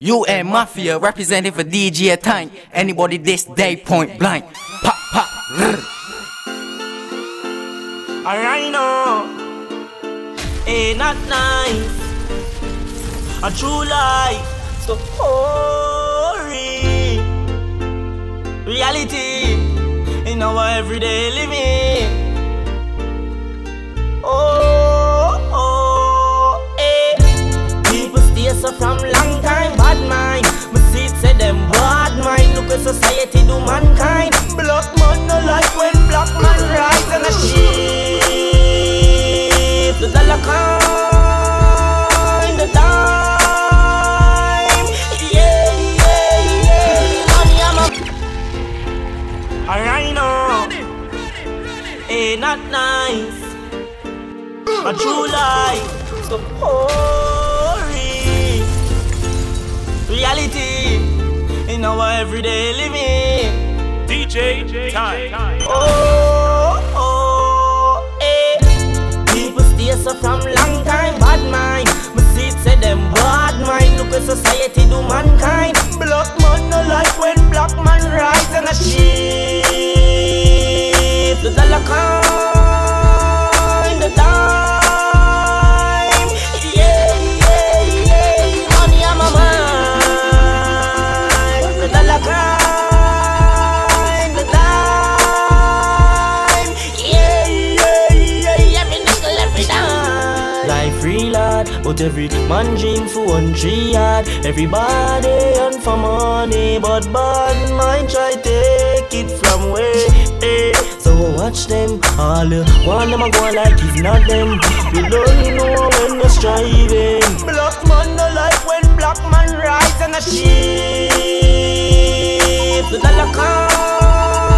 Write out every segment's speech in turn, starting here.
UN Mafia representing for DJ Tank. Anybody this day point blank. Pop, pop. Alright now, ain't not nice. A true life, so hoary. Reality in our everyday living. So from long time, bad mind. Me see it say them bad mind. Look at society do mankind. Black man no like when black man rise and a shift. The dollar kind, the dime. Yeah, yeah, yeah. Money I'm a. Alright now, ain't not nice. A true life, so hoary. Reality in our everyday living. DJ Time. Oh, oh, eh. People stay so from long time, bad mind. Me see it say them bad mind. Look at society do mankind. Black man no like when black man rise and a shift. Every man dream for one tree yard. Everybody on for money, but bad mind try take it from where. Eh. So watch them, all one them a go like it's not them. You don't know when you're striving. Black man no like when black man rise and a shift. The dollar kind,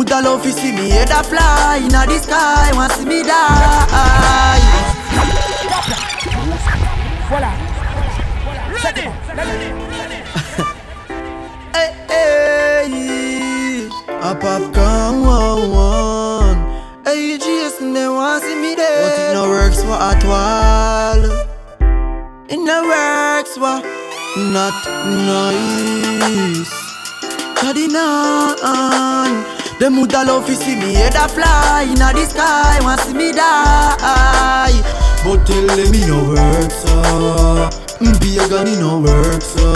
woulda love to see me head a fly inna the sky, want see me die. Voilà. Ready. Hey, hey, a popcorn one one. Hey, Jason, they want see me there, but it no works for at all. It no works for not nice. Daddy none. Them woulda love to see me head a fly inna the sky, want see me die. But tell them me no work so. Bacon it no work so.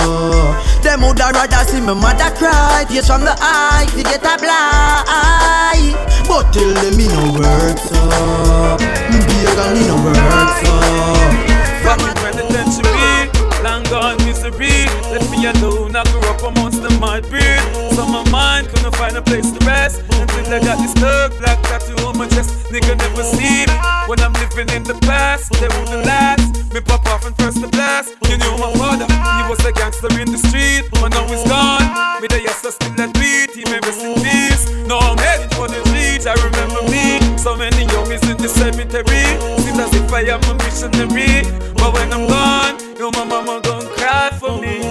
Them woulda rather see me mother cry, tears from the eye to get a blind. But tell them me no work so. Bacon it no work so. From the penitentiary, long gone misery. Let me me alone, I grew up the find a place to rest until I got this thug black tattoo on my chest. Nigga never see me when I'm living in the past. They wouldn't last. Me pop off and first the blast. You knew my father, he was a gangster in the street, but now he's gone. Me the yes, still that beat. He may rest in peace. Now I'm heading for the reach. I remember me. So many youngies in the cemetery. Seems as if I am a missionary. But when I'm gone, yo, my mama gon' cry for me.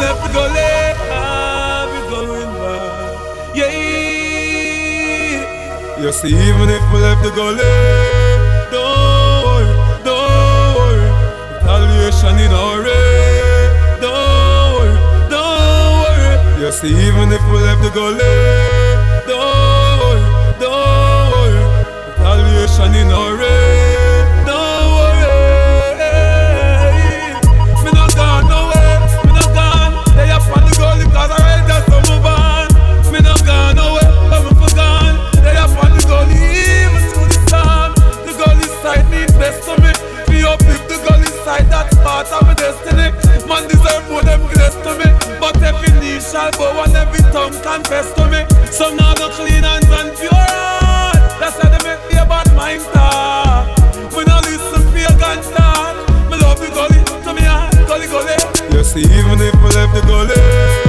Left go late, I'll be going back. Yeah. You see, even if we left go late, don't worry, don't worry. Retaliation in our. Don't worry, don't worry. You see, even if we left go late, don't worry, don't worry. Retaliation in our. Shall bow and every tongue confess to me. Some now go clean hands and pure heart. That's why they make a bad mind talk. We no listen for your gun talk. Me love the gully to me heart, gully gully. You see, even if we left the gully,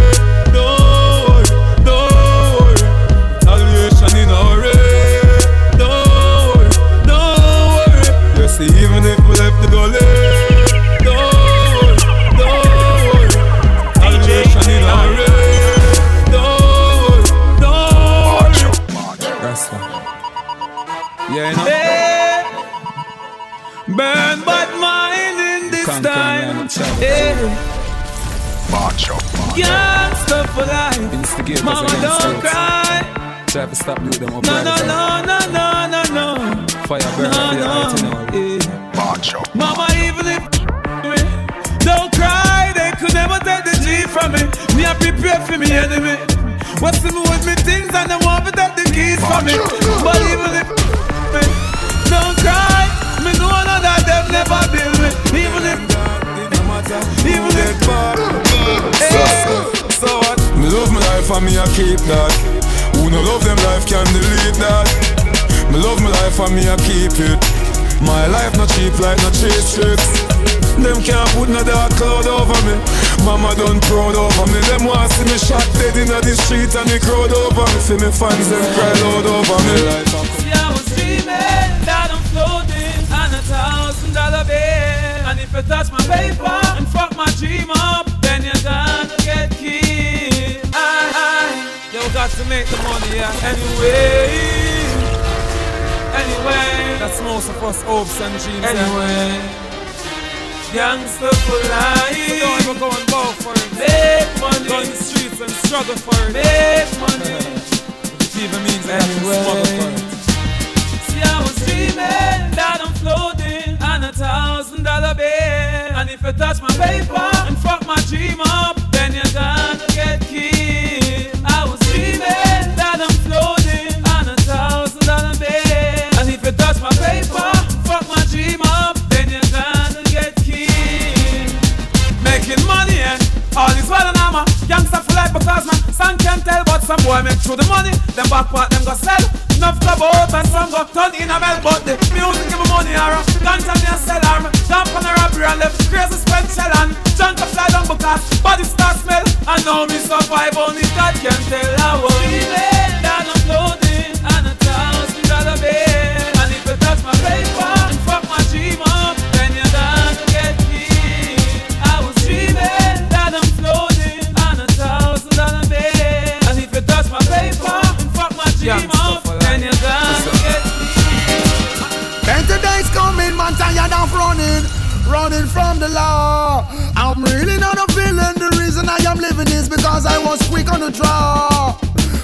Rasta. Yeah, you know. Burn but mine in this Conquer time. man, child. Yeah. Gangsta for life. Instigators Mama, don't cry. Try to stop you them No, no, uprising. no, no, no, no, no. Fire burn No, up heart, you no. know. yeah. Mama, even if me, don't cry, they could never take the G from me. Me, I prepare for me enemy. What's the move with me things and they want to take the keys from me. But even if me, don't cry, me know none that them never build me. Even if, even if, hey, So what? Me love my life and me I keep that. Who no love them life can delete that. Me love my life and me I keep it. My life not cheap like no chase tricks. Them can't put no dark cloud over me. Mama done proud over me. Them want see me shot dead in the street and the crowd over me. See me fans them cry loud over me. See, I was dreaming that I'm floating on a thousand dollar bill. And if you touch my paper and fuck my dream up, then you're gonna get killed. I, I, you got to make the money yeah. anyway. Anyway, That's most of us hopes and dreams. yeah. anyway. Gangster for life. Don't ever go and bow for it. Make money. Go in the streets and struggle for it. Make money. If it even means I have to smuggle for it. See, I was dreaming that I'm floating on a thousand dollar bill. And if you touch my paper and fuck my dream up, then you're gonna get killed. All is well and I'm a gangster for life because my son can't tell, but some boy make through the money. Them back part them go sell. Enough to fuck turn in a bell but the music give me money or Guns on me a sell arm. Jump on a robbery and left crazy spend shell and Junk fly down because body start smell. And now me survive only God can tell. I was Feeling down I'm loading running from the law. I'm really not a villain. The reason I am living is because I was quick on the draw.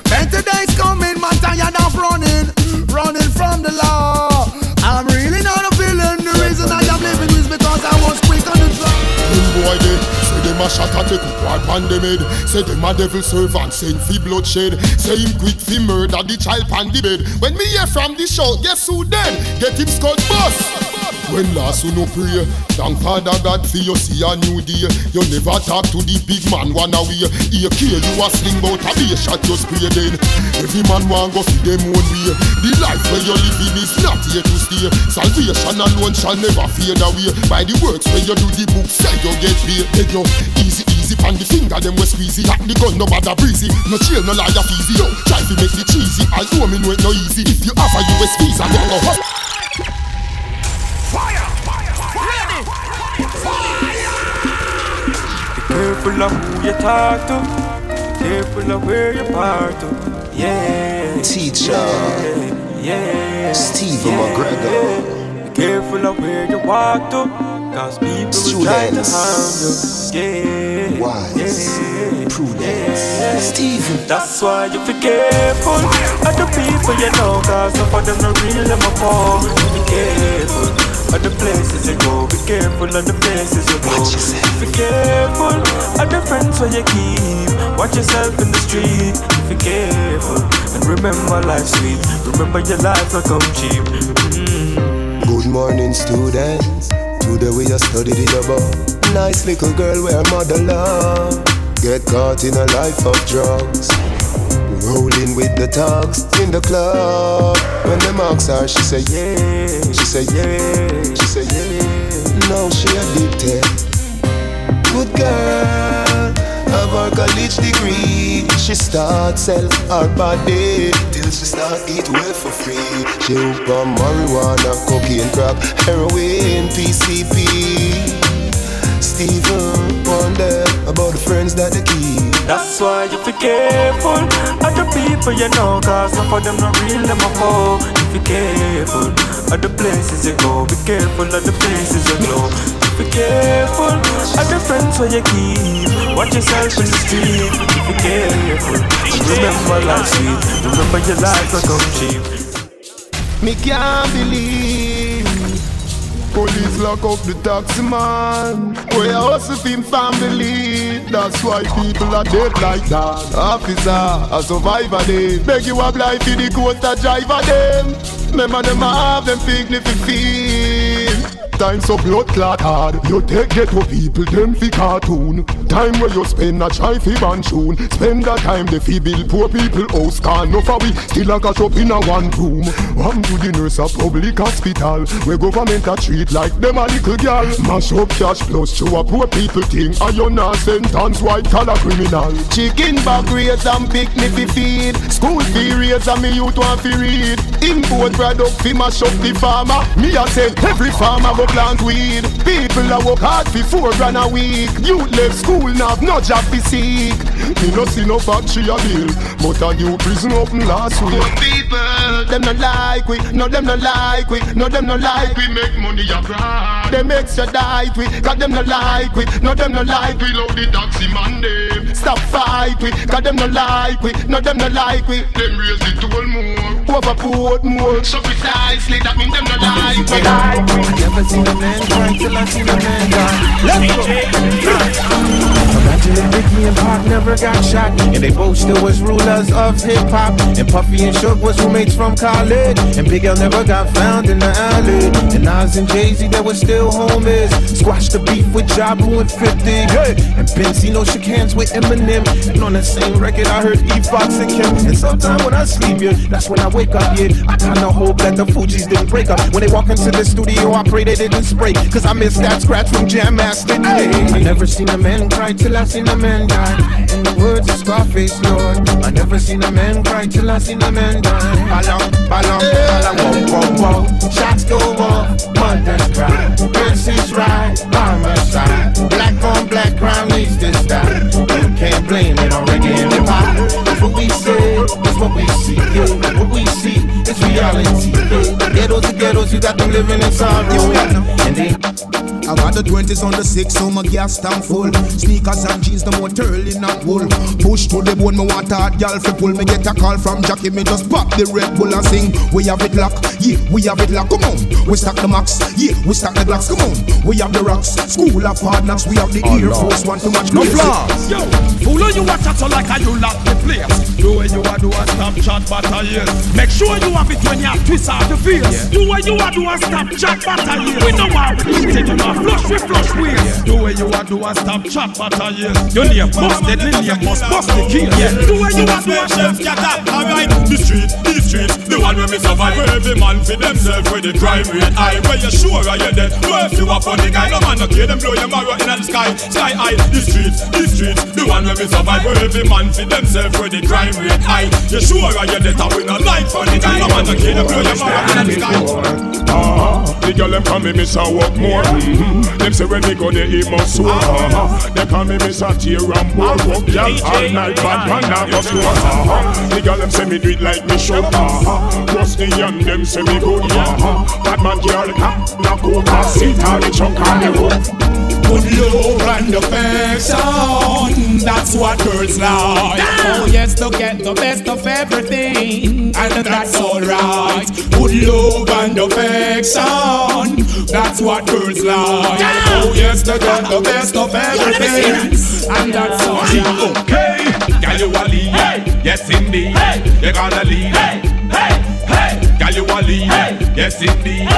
Better days coming, man, tired of running, running from the law. I'm really not a villain. The reason I am living is because I was quick on the draw. Them boy they say them a shot at the war pan them head Say them a devil servant send fi bloodshed Say him quick fi murder the child pan When me hear from the show, guess who then? Get him skull bust when last you no pray, thank Father God for you see a new day. You never talk to the big man one away. Here kill you a sling bout a be shot you spray then. Every man want go see them own way. The life where you living is not here to stay. Salvation alone shall never fade away. By the works where you do the book say you get paid. Take you easy easy pan the finger them we squeezy. Tap the gun no bother breezy. No chill no liar easy. Yo, try to make the cheesy. Although me know it no easy. If you have a US visa, then go Careful of who you talk to. Careful of where you part to. Yeah. Teacher. Yeah. yeah. Stephen McGregor. Be careful of where you walk to. Cause people will try to harm you. Yeah. Wise. Prudence. Stephen. That's why you be careful of the people you know. Cause some of them not real, them a fall. Be careful of the places you go. Be careful of the places you go. Watch yourself. Be careful of the friends where you keep. Watch yourself in the street. Be careful and remember life's sweet. Remember your life not come cheap. Mm. Good morning, students. Today we are studied it about nice little girl where mother love. Get caught in a life of drugs. Rolling with the thugs in the club. When the marks are, she say yeah. She say yeah. She say yeah. Now she addicted. Good girl, have her college degree. She start sell her body till she start eat well for free. She hook on marijuana, cocaine, crack, heroin, PCP. Steven wonder about the friends that they keep. That's why you be careful. Other people you know Cause some of them not real, them a fall You be careful. Of the places you go Be careful of the places you go. You be careful. Other friends where you keep. Watch yourself in the street. You be careful. Remember life's sweet Remember your life will come cheap. Me can't believe Police lock up the taxi man. we are for him family. That's why people are dead like that. Officer, a survivor day. Beg you apply for the coast driver them. Remember them a have them picnic feel. Time so blood clot hard. You take ghetto people, them fi cartoon. Time where you spend a try fi tune. Spend that time they fi build poor people house. Can no for we still a cash up in a one room. One to the nurse a public hospital. Where government a treat like them a little girl. Mash up cash plus show a poor people thing. Are you not sentence white collar criminal? Chicken bag raise and picnic fi feed. School fee raise and me youth want fi read. Import product fi mash up the farmer. Me a say every farmer go plant weed. People a work hard fi four grand a week. Youth left school now have no job fi seek. Me no see no factory a bill, but a new prison open last week. People, them not like we, no them not like we, no them not like we make money a cry. Them extradite we, cause them not like we, no them not like we. Love the taxi man them, stop fight we, cause them not like we, no them not like we. Them raise the toll more, overport more. So precisely that mean them not like we. Never seen a man cry till I seen a man die. Let's go. Never got shot, and they both still was rulers of hip hop, and Puffy and Suge was roommates from college, And Big L never got found in the alley. And Nas and Jay Z, they were still homies. Squash the beef with Ja Rule and 50. Yeah. And Benzino shook hands with Eminem. And on the same record, I heard E Fox and Kim. And sometimes when I sleep, yeah, that's when I wake up, yeah. I kinda hope that the Fugees didn't break up. When they walk into the studio, I pray they didn't spray. Cause I miss that scratch from Jam Master. Hey. I never seen a man cry till I seen a man die. In the words of Scarface, Lord. I never seen a man cry till I seen a man die. Ballon, ballon, ballon, whoa, whoa, whoa. Shots go off, mothers cry. Verses right by my side. Black on black crime needs to stop. You can't blame it on reggae and hip hop. It's what we say, it's what we see. Yeah. What we see is reality. Yeah. Ghettos to ghettos, you got them living in sorrow. And they I got the 20s on the 6, so my gas tank full. Sneakers and jeans, the more turling and wool. Push to the bone, me want a hot gal fi pull. Me get a call from Jackie, me just pop the Red Bull and sing. We have it locked, yeah, we have it locked. Come on, we stack the max, yeah, we stack the blocks. Come on, we have the rocks. School of hard knocks, we have the Air oh, Force One too much. No flaws. Yo, fool you watch out so like a you lock the place. Do what you a do a stop chat battalion. Make sure you have it when you twist out the face. Do what you a do a stop chat battalion. We know how we take you off flush with flush ways. Do what you a do a stop chat battalion. Your name must deadly name must bust the key. Do what you a do a stop chat Alright, the street, the street, the one where me survive. Where every man for themselves, where the crime rate high. Where you sure are you dead? Where you a funny guy, no man no care them blow your marrow in the sky. Sky high, the streets, the streets, the one where me survive. Where every man for themselves, where the crime rate high. You sure are you dead? We no like funny guy, no man no care them blow your marrow in the sky. Ah, the girl them call me I walk more. Mm-hmm. Them say when they go they eat more soul. Uh-huh. They call me I tear and bore. Walk girl all night, bad man now go slow. Uh-huh. The girl them say me do it like me show. Uh-huh. Rusty and them say me good. Uh-huh. Bad man girl come knock over. Sit on the chunk on the road. Good love and affection, that's what girls like. Oh yes, to get the best of everything, and that's alright. Good love and affection, that's what girls like. Oh yes, to get the best of everything, and that's alright. Okay, girl you a lead, yes indeed, you gonna lead. Girl you a lead, yes indeed,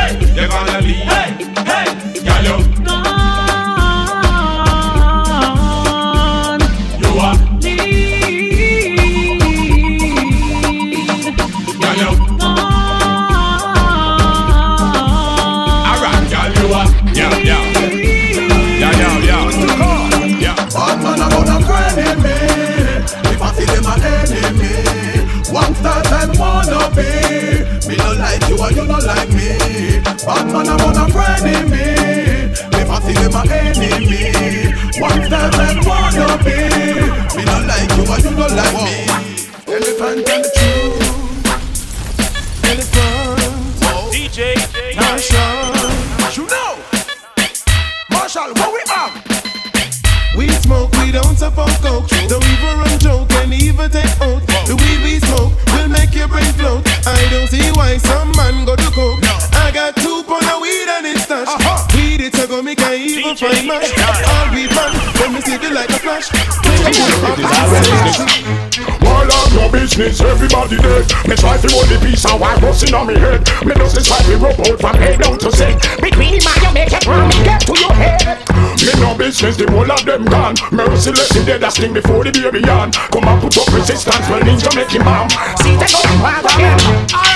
business, everybody dead. Me try to hold the piece of white busting on me head. Me just try to rub out from head down to set. Between the man you make it wrong, get to your head. Me no business, the whole of them gone. Merciless, the dead sting before the baby yawn. Come and put up resistance, well ninja make him bomb. See, take out the wild again.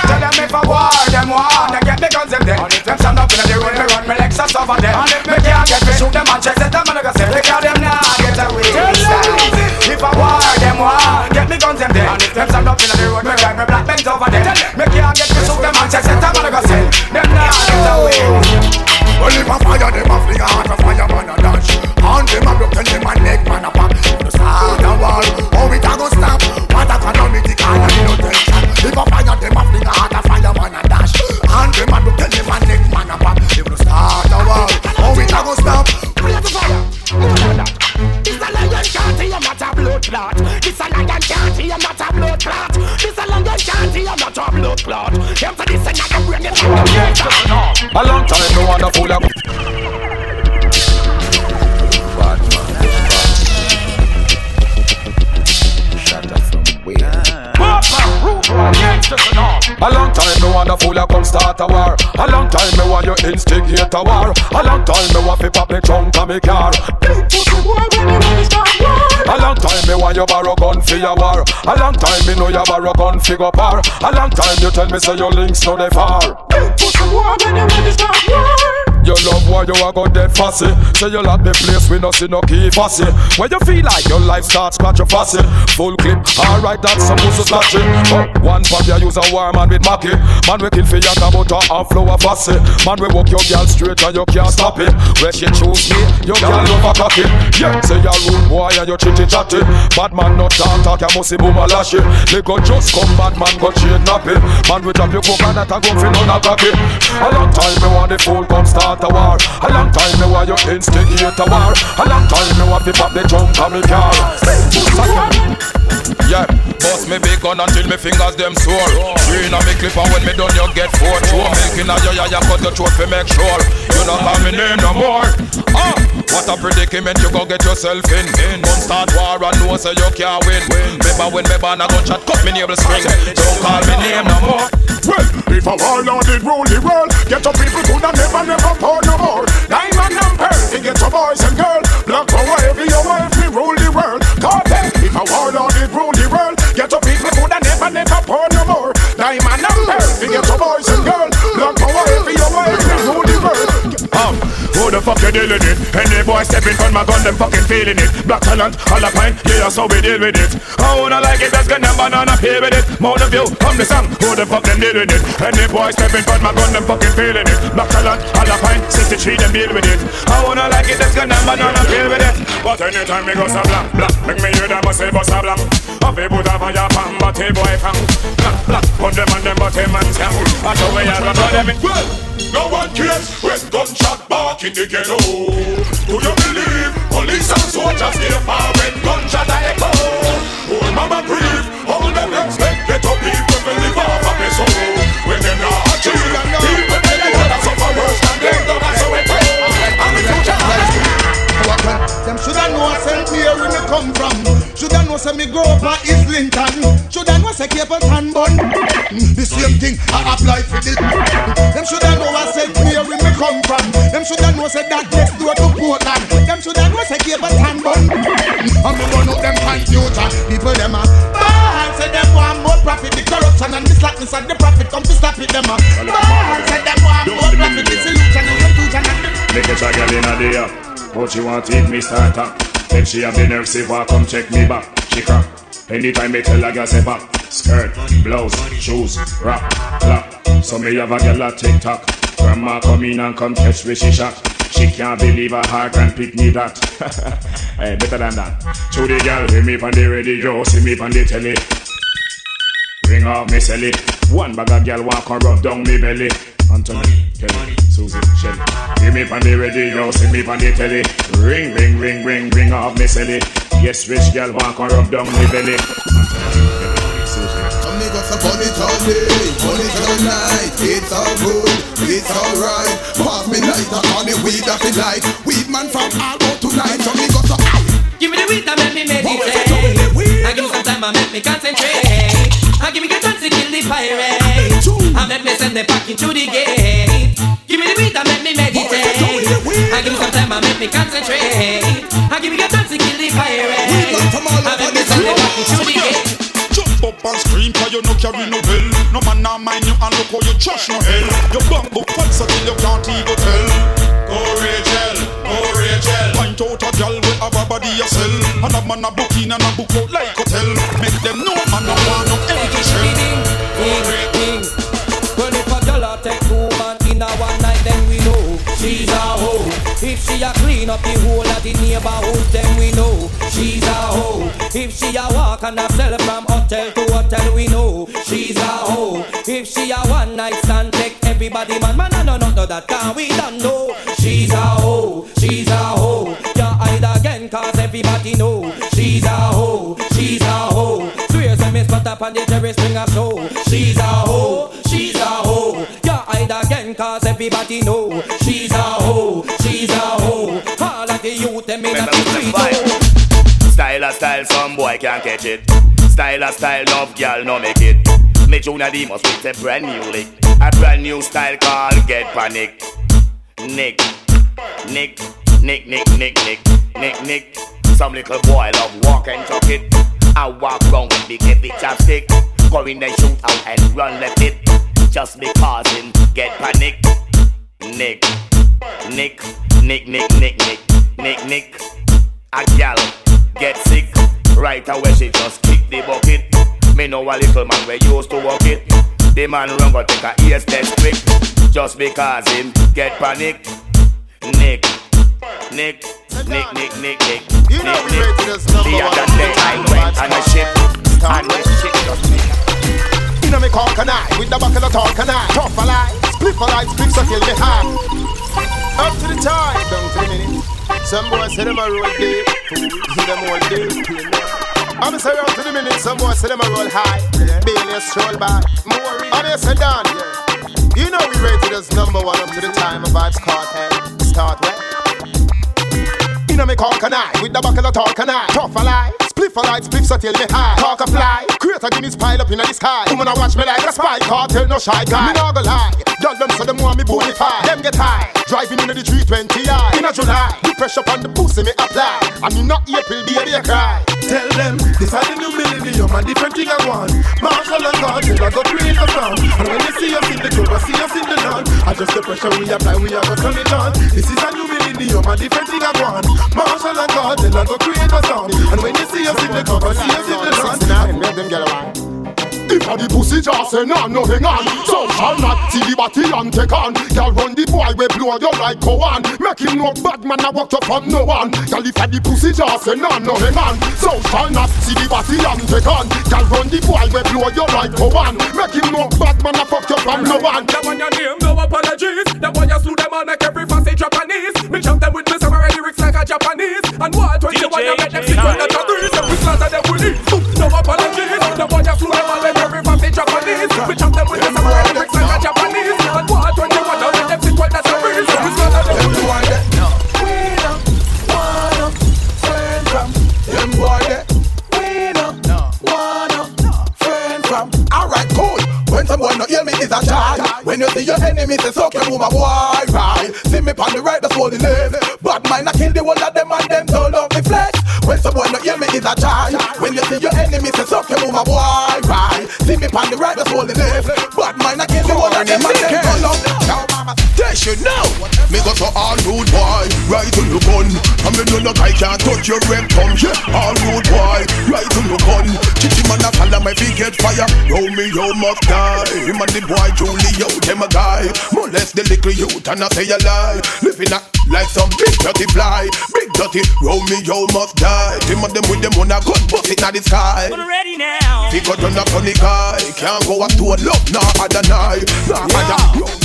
Tell them if I war, them war, they get the guns them dead. Them stand up in the road, me run, me Lexus over them. Me can't get me shoot them and check, them and I go say, because them nah get away. If I war, them war, guns them dead. Them stand up in the road, me run, me black Benz over them. Me can't get me shoot them and check, set and go say, them nah get away. Well, if I fire them, I fling a heart of fire, man, a dash. On them, I broke them, my neck, man, a pop. The start a war, oh, we can go stop. What a calamity, call and no tension. If I fire them, I fling a heart of fire, man, a dash. On them, I broke them, my neck, man, a pop. If the start a war, oh, we can go stop. Fire the fire. This a lion can't see a blood clot. This a lion a blood clot. Them say this a not a brain, it's not a. A long time no wanna fool up. Bad man, Shut up from? Papa, boy, gangsters and all. A long time me want a fool a come start a war. A long time me want you instigate a war. A long time me want fi pop me trunk and me car. A long time me want you borrow gun for your war. A long time me know you borrow gun fi go par. A long time you tell me say your links no they far. You love why you a go dead fussy? Say you lock the place we no see no key fussy. When you feel like your life starts scratch your fussy. Full clip, alright that's supposed to slash it But one pop you use a war man with Mackie. Man we kill for your butter and flour fussy. Man we walk your girl straight and you can't stop it. Where she choose me, you girl love a cocky. Yeah, say you rude boy and you chitty chatty. Bad man not talk talk, you must boom a lash it They go just come bad man go chain nappy. Man we drop your coconut and go fi none a cocky. A long time me want the fool come start start a war. A long time me want you instigate a war. A long time me want to pop the trunk of me car. Yeah, bust me big gun until me fingers them sore. Green on me clip and when me done you get four. Throw milk in a your ya cut your throat to make sure you not call me name no more. Ah, what a predicament you go get yourself in. Come start war and know say you can't win. Remember when me ban a gunshot cut me navel string. Don't call me name no more. Well, if a warlord did rule the world, get your people could never never pour no more. Diamond and pearl, to get your boys and girls. Black power, every wife, we rule the world. Cartel, if a warlord did rule the world, get your people could never never pour no more. Diamond and pearl, to get your boys and girls. Black power, every the fuck you dealing it? Any boy stepping from my gun, them fucking feeling it. Black talent, all a pint, yeah, that's how we deal with it. I wanna like it, that's gonna banana pay with it. More of you, come the song, who the fuck them dealing it? Any boy stepping from my gun, them fucking feeling it. Black talent, all a pint, 63, them deal with it. I wanna like it, that's gonna banana pay with it. But anytime me go so black, black, make me hear them say bust a black. Have a put a fire pan, but a boy fang. Black, black, put them on them, but a man scam. That's how we are, but them. No one cares when gunshot bark in the ghetto. Do you believe police and soldiers stay far when gunshot a echo? Oh, mama grieve, all them expect ghetto people to live off of their soul. When them not achieve, people they wanna suffer worse than them. That's how it goes. And the future them shoulda know say where me come from. Say me grow up at Islington. Shoulda know say Capleton bun. Mm, the same thing I apply for the. Them shoulda know I say where me come from. Them shoulda know say that next door to Portland. Them shoulda know say bun. Mm, and me burn up them computer. People them a bad say them want more profit. The corruption and the slackness and the profit come to stop it. Them a bad say them want more profit. The solution and confusion and the. Make a child in a day. But she want it, me start up. Then she have the nerve, say, "Why come check me back?" She crack. Anytime me tell a girl say back, skirt, blouse, shoes, rap, clap. So me have a girl a tick tock. Grandma come in and come catch me she shot. She can't believe her heart and pick me that. hey, better than that. To the girl, hear me on the radio, see me on the telly. Ring off me sell it. One bag of girl walk and rub down me belly. Anthony, Kelly, Susie, Shelly. Give me on the radio, see me on the telly. Ring, ring, ring, ring, ring off me sell it. Yes, rich girl walk and rub down me belly. Amigos a funny town day, funny town night. It's all good, it's alright. Pass me lighter on the weed that we like. Weed man from all out tonight. Amigos a Give me the weed that make me meditate. I give me some time, I make me concentrate. I give me the chance to kill the pirate. I make me send the packet to the gate. Give me the beat that make me meditate. I give me some time, I make me concentrate. I give me the chance to kill the pirate. I make me send the packet to the gate. Jump up and scream cause you no carry no bell No man now mind you and look how you trash no hell You bumbo false until you can't even tell Go Rachel, go Rachel Point out a gal with have a body a sell And a man a book in and a book out like hotel Make them know man no want no everybody know, she's a hoe, She's a hoe If she a walk and a sell from hotel to hotel we know She's a hoe If she a one night stand take everybody man Man I know not know that can we don't know She's a hoe She's a hoe Yeah hide again cause everybody know She's a hoe She's a hoe Swear say me spot up on the terrace bring a show She's a hoe She's a hoe Yeah hide again cause everybody know She's a hoe She's a hoe All of the youth them in the street. Style Style a style, some boy can't catch it. Style a style, love girl, no make it. Me Junior Demus with a brand new lick. A brand new style called Get Panic. Nick, Nick, Nick, Nick, Nick, Nick, Nick, Nick. Some little boy love walk and talk it. I walk round with big heavy chopstick. Go in and shoot out and run left it. Just because him get panic. Nick, Nick, Nick, Nick, Nick, Nick, Nick, Nick. A gal get sick. Right away she just kick the bucket. Me know a little man where used to walk it. The man run go take a ears test quick. Just because him get panic. Nick, Nick, Nick, Nick, Nick, Nick. You know we rated as number The one. other on day I went on a ship. And the ship just Inna me and I, with the buckle of talk and I Tough a lie, split a lie, split so kill me hard Up to the time, down to the minute. Some boys say them a roll deep, fools them all deep. I'm say round to the minute, some boys say them a roll high. Bailey stroll by, more I'm here say done. You know we rated as number one up to the time. Of Vybz Kartel eh? Start eh? Where? Inna me cork and I, with the buckle of talk and I Tough a lie, split a lie, split so till me high Talk a fly, create a Guinness pile up inna the sky Woman a watch me like a spy, Kartel no shy guy Me nah go lie, girl them say them want me bonafide Them get high, driving inna the 320i Inna July, the pressure on the pussy me apply And me not April, baby I cry Tell them this is the new millennium and different thing I want. Marshall and Kartel, I go create a sound. And when you see us in the club, I see us in the dawn. Adjust the pressure we apply, we are turn it on. This is a new millennium and different thing I want. Marshall and Kartel, I go create a sound. And when you see us in the club, I see us in the dawn. 69, make them get around If a the pussy just say no, no hang on. So shall not see the body and take on. Girl run the boy we blow you like Cowan Make him no bad man I walk up from no one. Girl if a the pussy just say no, no hang on. So shall not see the body and take on. Girl run the boy we blow you like Cowan Make him no bad man I fuck you from no one. That one your name, no apologies. That one you slew them all, make every fussy Japanese. Me jump them with me samurai lyrics like a Japanese. And what when you want to make them sick when that see your enemy, say suck your move a boy right. See me on the right, that's all the left. Bad mind I kill the one of them and them told off me flesh. When someone no hear me is a child. When you see your enemy, say suck your move a boy right. See me on the right, that's all the left. Bad mind I kill the one of them and them told off. Now they should know. Me got to all rude boy, right to your gun. And me no guy can't touch your rectum. Yeah, all rude boy, right to your gun. Chichi man a follow my feet get fire. Romeo must die. Him and the boy Julio, them a guy. Molest the little youth and I say a lie. Living a like some big dirty fly. Big dirty Romeo must die. Them and them with them on a gun bust it in the sky. But Ready now. Figure done a funny guy. Can't go up to a love, nah other night. Nah other.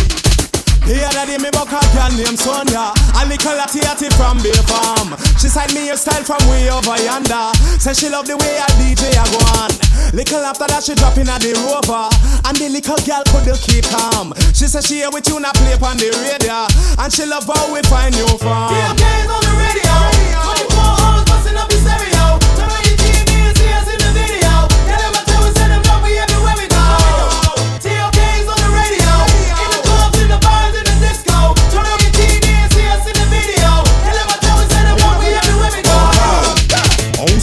The other day me buck a girl named Sonia. A little atty from Bay Farm. She side me a style from way over yonder. Say she love the way I DJ a go on. Little after that she drop in a the rover. And the little girl couldn't keep calm. She say she hear we tune a play on the radio. And she love how we find you from. DMK's on the radio.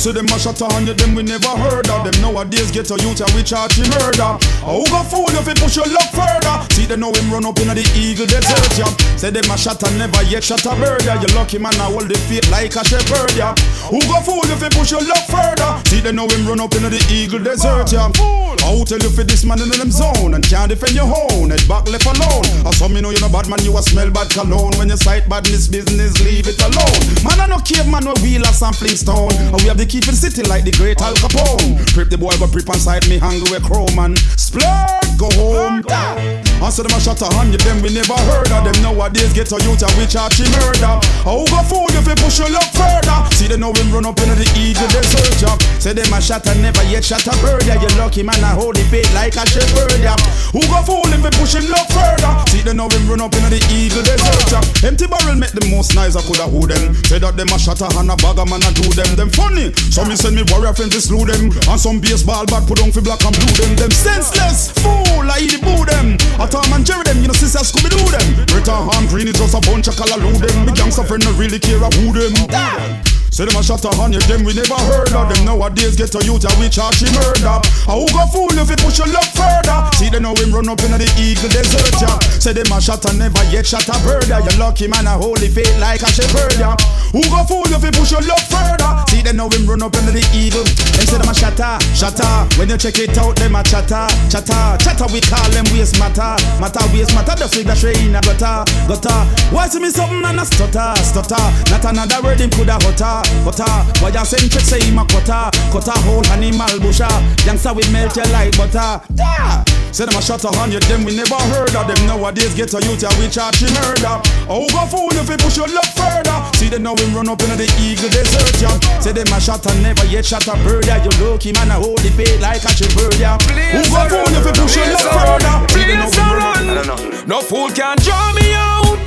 Say them a shot on you, them we never heard of. Them nowadays get a youth and we charge him murder. Oh, go fool if you push your luck further. See they know him run up in the eagle desert, yeah. Say them a shot and never yet shot a bird, yeah. You lucky man, I hold the faith like a shepherd, yeah. Who go fool if you push your luck further? See they know him run up in the eagle desert, yeah. I'll tell you for this man in them zone and can't defend your own. Head back left alone. I saw me know you know bad man, you a smell bad cologne. When you sight badness business, leave it alone. Man, I no caveman, no wheel or some Flintstone. And we have the for the city like the great Al Capone. Prep the boy, but prep inside me, hungry with chrome man. Splurge, go home. I said them a shot a hundred, them we never heard of them. Nowadays get a youth and we charge him murder. Oh, go fool if you push your luck further. See they know him run up in the eagle desert, yeah. Say them a shot and never yet shot a bird, yeah. You lucky man, I hold the bait like a shepherd, yeah. Who go fool if you push him luck further? See See them now him run up in the eagle desert. Yeah. Empty barrel make the most nice I coulda hold them. Say that them a shatter and a bag a man a do them. Them funny. So me send me warrior friends to slew them. And some baseball bat put on for black and blue them. Them senseless fool. I eat the boo them. I Tom and Jerry them. You know sister Scooby Doo them. Rita Han Green is just a bunch of color them. Me gangster friend no really care who them. Say them a shot a hundred, them we never heard of them. Nowadays get to youth and we charge him murder. How who go fool if you push your luck further? See them now him run up in the eagle desert, yeah. Say them a shot a never yet shot a bird, yeah. You lucky man a holy faith like a shepherd, yeah. Who go fool if you push your luck further? See them now him run up in the eagle. Them say them a shatter, shatter. When you check it out, them a chatter, chatter, chatter. We call them waste matter, matter waste matter. Just with the train a gutter, gutter. Why see me something and a stutter, stutter? Not another word him coulda utter butter. Why you send trick say him a cutter, cutter whole animal busha. Youngster we melt you like butter. Da. Say them a shot a hundred, them we never heard of them. Nowadays get a youth and we charge him murder. Oh go fool if we push your luck further. See them now we run up into the eagle desert yeah. Say them a shot and never yet shot a bird yeah. You lucky man a hold the bait like a bird yeah. Who go fool if we push your luck further? See them now we run up. No fool can draw me out.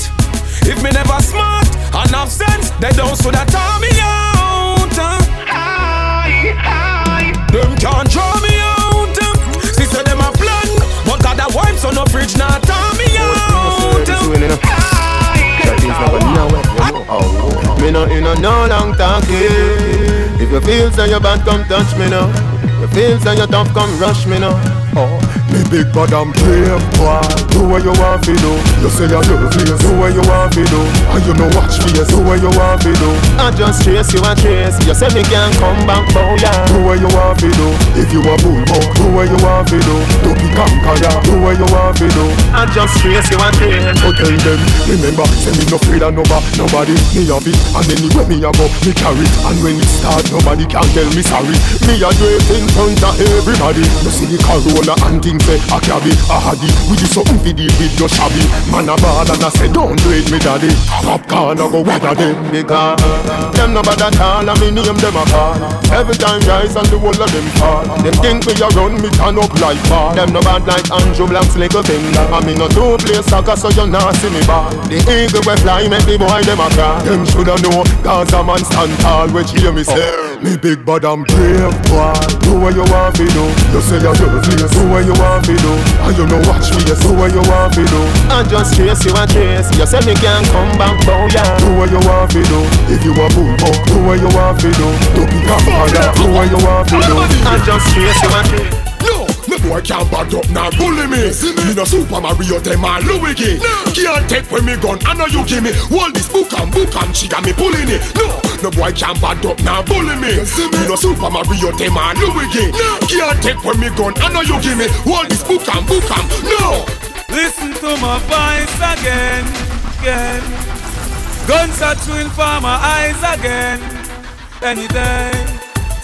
If me never smart enough sense, they don't so that tell me out. Aye, aye. Them can't draw me out. See, say them a plan, but God a wipe so no fridge not tell me out. Oh, me no in a no long talking. If you feel say you bad, come touch me now. You feel say you tough, come rush me now. Oh. Me big bad and brave boy. Do what you want to do. You say you love face Do what you want to do. And you know watch face Do what you want to do. I just chase you and chase. You say me can't come back bow yeah. Do what you want to do. If you a bull buck Do what you want to do. Don't be conquer Do what you want to do. I just chase you and chase. But tell them Remember Say me no afraid of nobody Nobody. Me have it And anywhere me a go Me carry it. And when it start Nobody can tell me sorry. Me a do it in front of everybody. You see the Corolla and things say a cabby, a haddy We do something for deal with your shabby. Man a ball and I say don't do it me daddy. Popcorn I go weather them Because Them no bad at all and me name them a call. Every time rise and the whole of them fall. Them think me a run me turn up like ball. Them no bad like Andrew Black's little finger And me no two play soccer so you not see me ball. The eagle we fly make the boy them a cry. Them shoulda know cause a man stand tall which hear me say Me big bad and brave boy. Do what you want to do. You say you do face Do what you want to do. And you know watch me? Do what you want to do. I just chase you and chase You say me can't come back bow yeah. Do what you want to do. If you a bull buck Do what you want to do. Don't be conquer Do what you want to do. I just chase you and chase No, boy can't bad up now bully me. See me, me no Super Mario, them a Luigi. No. Can't take when me gun, I know you give me. Hold this book and book and she got me pulling it. No, no boy can't bad up now bully me. See me, no Super Mario, them a Luigi. No. Can't take when me gun, I know you give me. Hold this book and book and no. Listen to my voice again, again. Guns are chewing for my eyes again. Any day.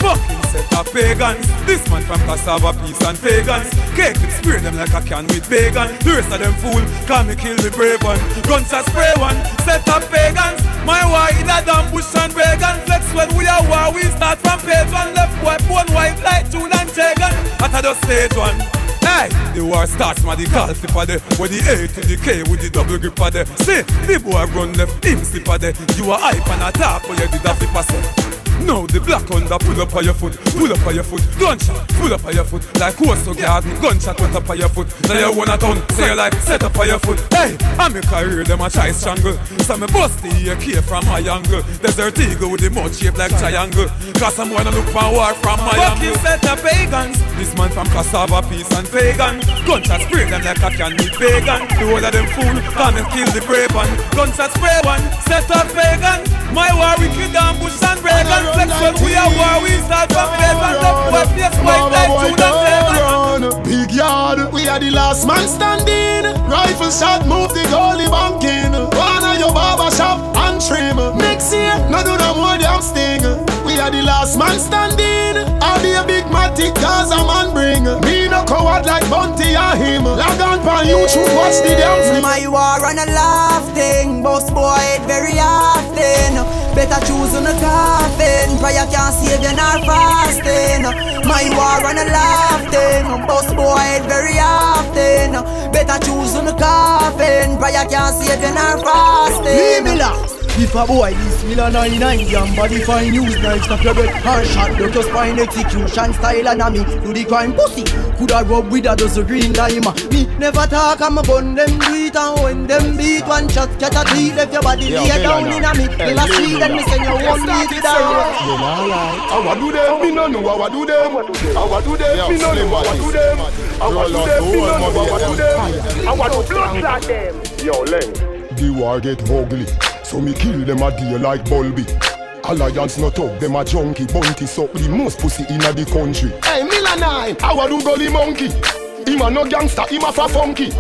Fucking set of pagans. This man from cassava peace and pagans. Cake it spray them like a can with bacon. The rest of them fool, call me kill the brave one. Guns are spray one, set of pagans. My war in a damn bush and vegan. Flex when we are war, we start from page one. Left white, bone white like June and Jagan. At the stage one. Hey, the war starts, man, the call flipper there. With the A to the K with the double gripper there. See, the boy run left, him slipper there. You are hype and a top, but you did a flipper say. Now the black under pull up on your foot, pull up on your foot, gunshot, pull up on your foot, like to garden, gunshot went up on your foot. Now you wanna turn, say you like set up on your foot. Hey, I'm a career, them a try strangle. So me bust the AK from my angle. Desert eagle with the mud shape like triangle. Cause I'm wanna look for war from my Fuck angle. Fucking set of pagans. This man from cassava, peace and pagan. Gunshot spray them like a can meet pagan. The whole of them fool, and kill the brave one. Gunshot spray one, set up pagan. My war wicked and bush and Reagan. When we are war, we start from base and left west, yes, white Judas Reagan. Big yard, we are the last man standing. Rifle shot, move the goalie banking. One of your barber shop and trim. Next year, no do no more damn sting. We are the last man standing. I'll be a big matic cause a man bring. Me no coward like Bounty or him. Log on pan YouTube, watch the damn mm, thing. My war and a laugh thing. Boss boy, it very often. Better choose on a coffin. Prayer can't save you nor fasting. My war and a laugh thing. Boss boy, it very often. Better choose on a coffin. can't save you nor fasting. Leave me. If a boy this Miller 99 Jam body fine use knife Stop your breath. Hard shot Don't just find execution style and a me Do the crime pussy. Coulda rub with a dozen green lime Me never talk I'm a bun them do it And when them beat one shot Catch a beat Left your body lay down in a me In a street and me send you one beat with a rope You know lie How I do them Me no know how I do them. How I do them Me no know how I do them. How I do them Me no know how I do them. How I do blood clot them. Yo Len. The war get ugly so me kill them a day like Bulby. Alliance not up, them a junkie. Bounty suck the most pussy inna the country. Hey, Miller nine, how a do gully monkey? Him a no gangster, him a fa funky.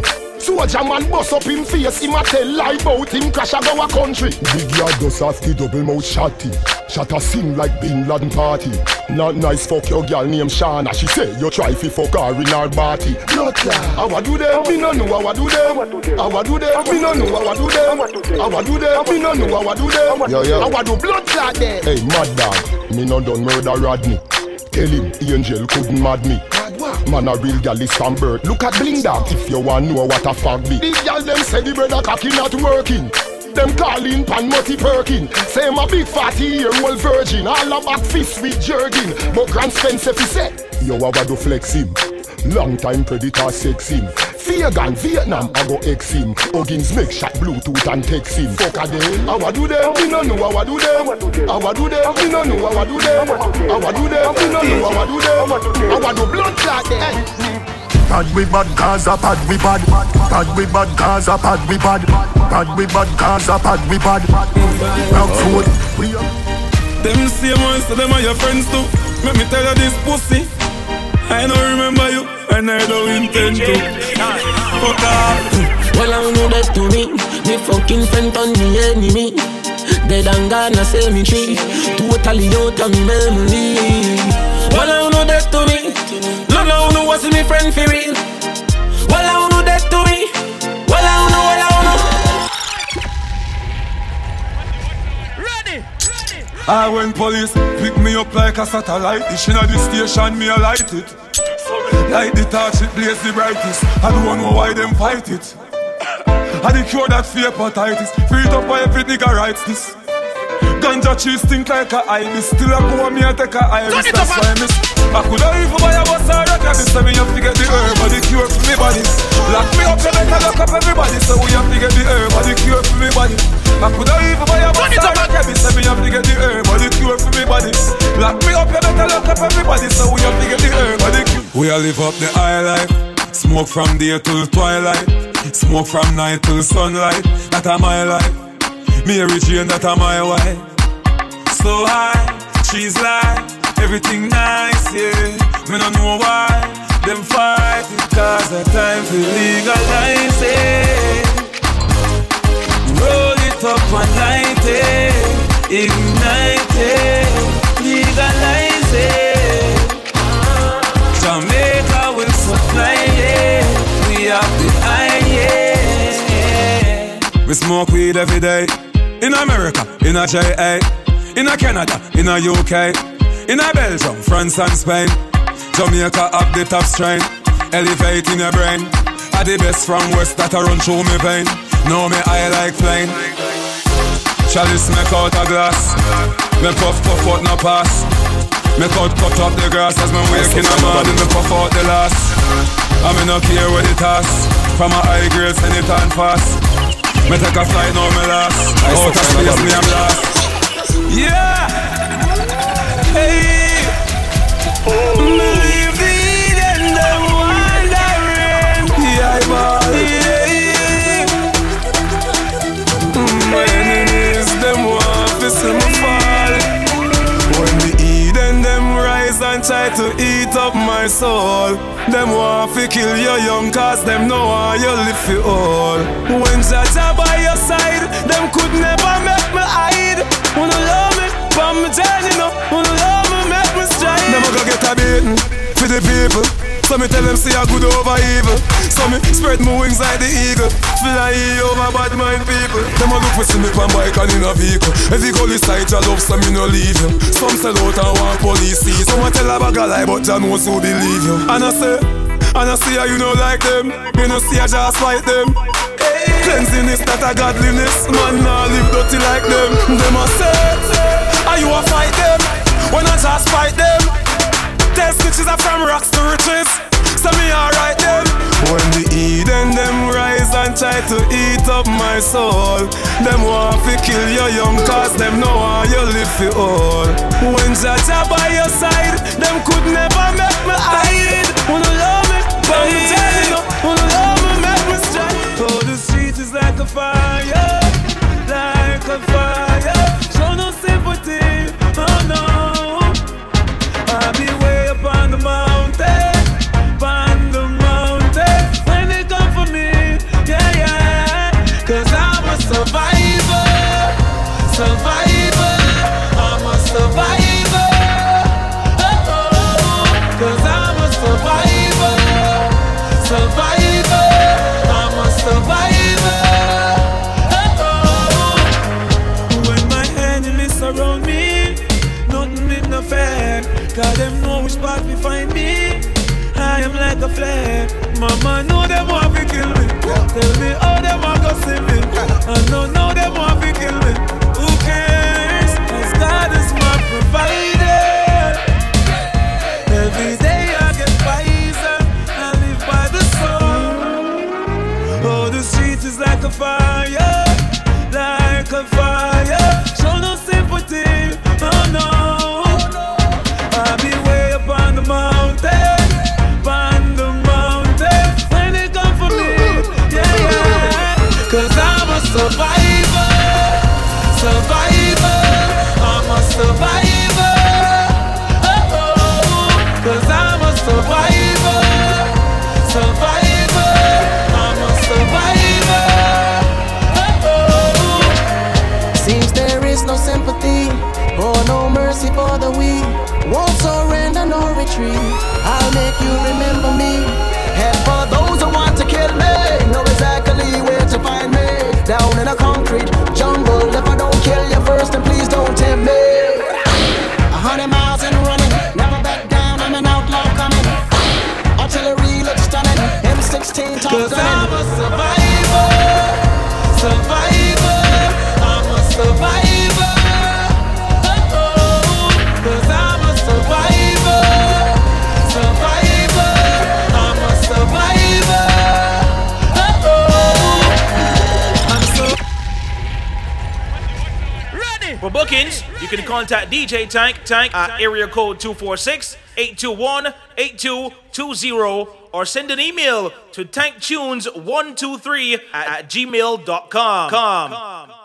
Soldier man bust up him face, him a tell lie bout him crash a go a country. Big yard does have the double mouth shotty. Shot a sing like Bin Laden party. Not nice fuck your girl named Shana. She say you try fi fuck her in her body. Not How I do them? Me no know how I do them. How I do them? Me no know how I do them. How I do them? Me no know how I do them. Yo yo. How I do blood clot them? Hey mad dog, me no done murder Rodney. Tell him angel couldn't mad me. Man a real gal is birth. Look at bling dog if you want know what a fag be. The gal them say the brother cocky not working. Them calling pan Mutty Perkin. Say a big 40 year old virgin. All about fist with jerkin. But Grand Spencer fi say, yo I do flex him. Long time predator sex him. Fear gun Vietnam I go ex him. Huggins make shot Bluetooth and text him. Fuck a day. How I do them? We no know how I do them. How I do them? We no know how I do them. How I do them? We no know how I do them. How I do blood clot them. Pad we bad Gaza, pad we bad. Pad we bad Gaza, pad we bad. Pad we bad Gaza, pad we bad. Rockford, we up. Them same ones, so them are your friends too. Let me tell you this pussy. I don't remember you, and I don't intend to. Fuck off. Uh, well, I know that to me. Me fucking friend on me enemy. Dead and gone, I say me tree. Totally out of me memory. Well, I know that to me. No, no, no, what's me friend for real? Well, I I when police pick me up like a satellite dish inna the station, me a light it. Light the torch, it blaze the brightest. I don't know why them fight it. I the cure that fear hepatitis. Free it up by every nigga writes this. Ganja cheese stink like a ibis. Still a go me and take a iris. That's why I miss. I coulda even buy a bus or a cabin. So me have to get the herb or the cure for me body. Lock me up, better lock up everybody. So we have to get the herb or the cure for me body. I coulda even buy a bus or a cabin. So me have to get the herb or the cure for me body. Lock me up, you better lock up everybody. So we have to get the herb or the cure. We all live up the high life. Smoke from day till twilight. Smoke from night till sunlight. That a my life. Mary Jane, that a my wife. So high, she's like everything nice, yeah. Me no know why them fight it, cause the time to legalize it. Roll it up and light it, ignite it, legalize it. Jamaica will supply it. We have the highest. We smoke weed every day. In America, in a JA, in a Canada, in a UK, in a Belgium, France and Spain. Jamaica up the top strain, in your brain. I the best from West that I run through me vein. Know me I like flame. Chalice make out a glass. Me puff puff out no pass. Me cut cut up the grass as me wake in the morning. Me puff out the last. I me no care what it has. From a high grade send it on fast. Me take a flight now me last. Out of space me a blast. Yeah. My soul. Them want to kill you young cause them know how you live for all. When Jaja by your side, them could never make me hide. Wanna love me, but me journey no. Wanna love me, make me stride. Never go get a beating for the people. So me tell them see a good over evil. So me spread my wings like the eagle. Fly over bad mind people. Them a look for see me pan bike and in a vehicle. Every call is tight, I love so me no leave him. Some sell out and want police see. Some a tell a bag a lie, but I know so believe him. And I say, and I see how you know like them. You know see I just like them. Cleansiness, not a godliness. Man, nah live dirty like them. Them a say, are you a fight them? When I just fight them. Test switches are from rocks to riches. So me alright then. When the Eden them rise and try to eat up my soul. Them want to kill your young cause them know how you live for all. When Jaja by your side, them could never make me hide. Wanna love me, but you tell me, wanna love me, make me strike. Oh, the street is like a fire. then please don't tempt me. A hundred miles and running, never back down. I'm an outlaw coming. Artillery looks stunning. M16 top gunning. bookings, you can contact DJ Tank, Tank at area code 246 821 8220 or send an email to tanktunes123 at gmail.com. Com. Com.